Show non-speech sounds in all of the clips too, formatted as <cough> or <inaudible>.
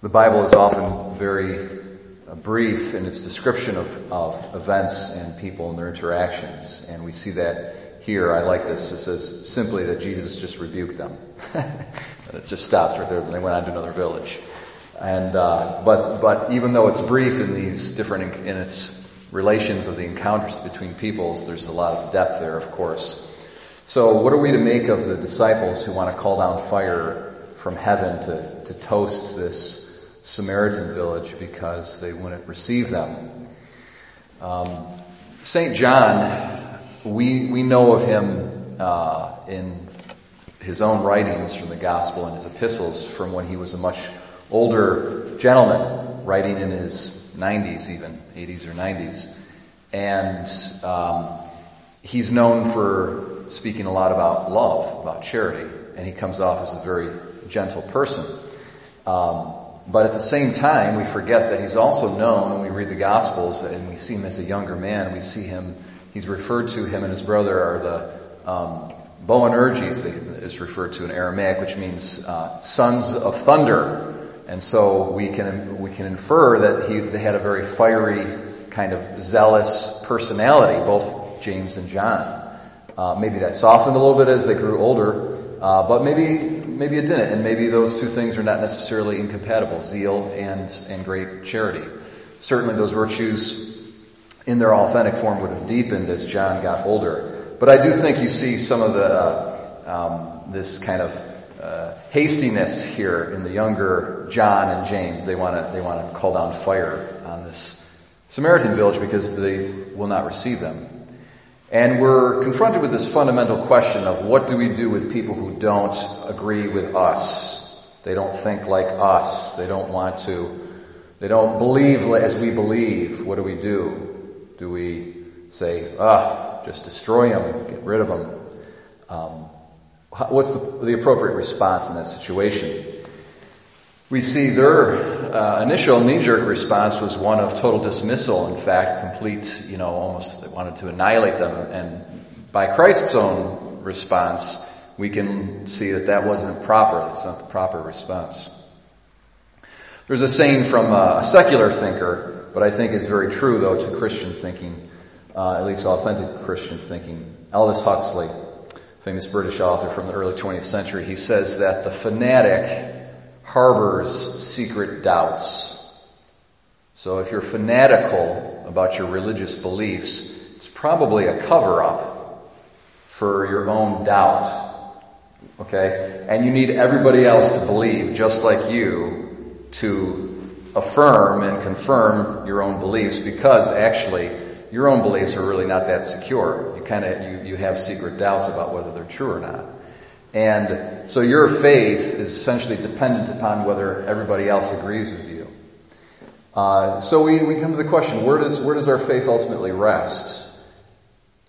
The Bible is often very uh, brief in its description of, of events and people and their interactions, and we see that here. I like this. It says simply that Jesus just rebuked them. <laughs> it just stops right there, and they went on to another village. And uh, but but even though it's brief in these different in its relations of the encounters between peoples, there's a lot of depth there, of course. So what are we to make of the disciples who want to call down fire from heaven to, to toast this Samaritan village because they wouldn't receive them. Um, St. John, we, we know of him uh, in his own writings from the gospel and his epistles from when he was a much older gentleman, writing in his 90s even, 80s or 90s. And um, he's known for speaking a lot about love, about charity, and he comes off as a very gentle person. Um, but at the same time, we forget that he's also known when we read the Gospels and we see him as a younger man. We see him, he's referred to, him and his brother are the um, Boanerges, is referred to in Aramaic, which means uh, sons of thunder. And so we can, we can infer that he, they had a very fiery, kind of zealous personality, both James and John. Uh, maybe that softened a little bit as they grew older, uh, but maybe maybe it didn't, and maybe those two things are not necessarily incompatible: zeal and and great charity. Certainly, those virtues in their authentic form would have deepened as John got older. But I do think you see some of the uh, um, this kind of uh, hastiness here in the younger John and James. They want to they want to call down fire on this Samaritan village because they will not receive them. And we're confronted with this fundamental question of what do we do with people who don't agree with us? They don't think like us. They don't want to, they don't believe as we believe. What do we do? Do we say, ah, just destroy them, get rid of them? Um, what's the, the appropriate response in that situation? We see their uh, initial knee-jerk response was one of total dismissal. In fact, complete, you know, almost they wanted to annihilate them. And by Christ's own response, we can see that that wasn't proper. That's not the proper response. There's a saying from a secular thinker, but I think is very true though to Christian thinking, uh, at least authentic Christian thinking. Aldous Huxley, famous British author from the early 20th century, he says that the fanatic harbors secret doubts. So if you're fanatical about your religious beliefs, it's probably a cover up for your own doubt. Okay? And you need everybody else to believe, just like you, to affirm and confirm your own beliefs because actually your own beliefs are really not that secure. You kind of, you, you have secret doubts about whether they're true or not. And so your faith is essentially dependent upon whether everybody else agrees with you. Uh, so we, we come to the question, where does, where does our faith ultimately rest?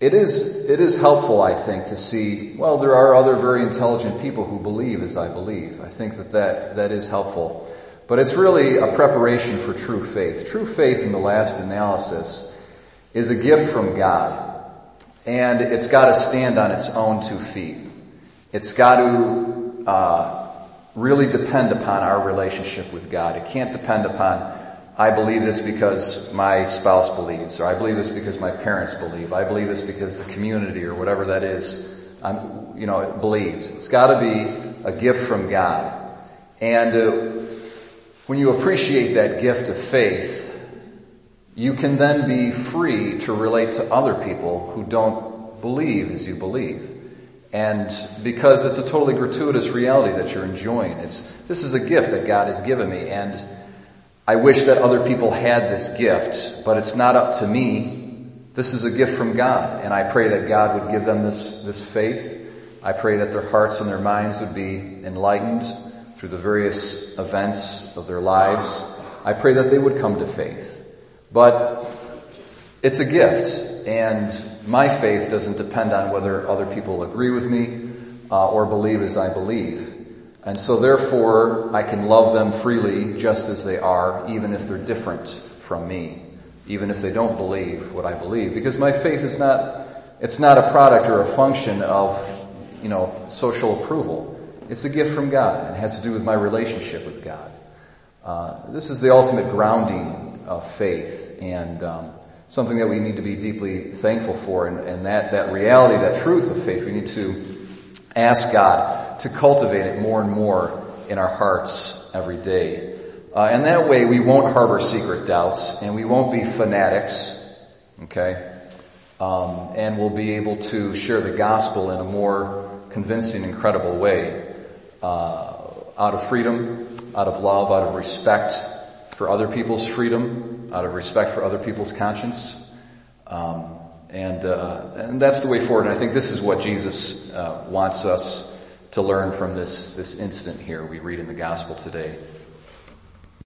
It is, it is helpful, I think, to see, well, there are other very intelligent people who believe as I believe. I think that that, that is helpful. But it's really a preparation for true faith. True faith in the last analysis is a gift from God. And it's got to stand on its own two feet. It's got to uh, really depend upon our relationship with God. It can't depend upon I believe this because my spouse believes, or I believe this because my parents believe. I believe this because the community or whatever that is, um, you know, believes. It's got to be a gift from God. And uh, when you appreciate that gift of faith, you can then be free to relate to other people who don't believe as you believe. And because it's a totally gratuitous reality that you're enjoying. It's, this is a gift that God has given me and I wish that other people had this gift, but it's not up to me. This is a gift from God and I pray that God would give them this, this faith. I pray that their hearts and their minds would be enlightened through the various events of their lives. I pray that they would come to faith. But it's a gift and my faith doesn't depend on whether other people agree with me uh, or believe as I believe. And so therefore, I can love them freely just as they are, even if they're different from me, even if they don't believe what I believe, because my faith is not, it's not a product or a function of, you know, social approval. It's a gift from God and it has to do with my relationship with God. Uh, this is the ultimate grounding of faith and um, something that we need to be deeply thankful for. And, and that, that reality, that truth of faith, we need to ask God to cultivate it more and more in our hearts every day. Uh, and that way we won't harbor secret doubts and we won't be fanatics, okay? Um, and we'll be able to share the gospel in a more convincing and credible way. Uh, out of freedom, out of love, out of respect for other people's freedom, out of respect for other people's conscience. Um, and, uh, and that's the way forward. And I think this is what Jesus uh, wants us to learn from this, this incident here we read in the gospel today.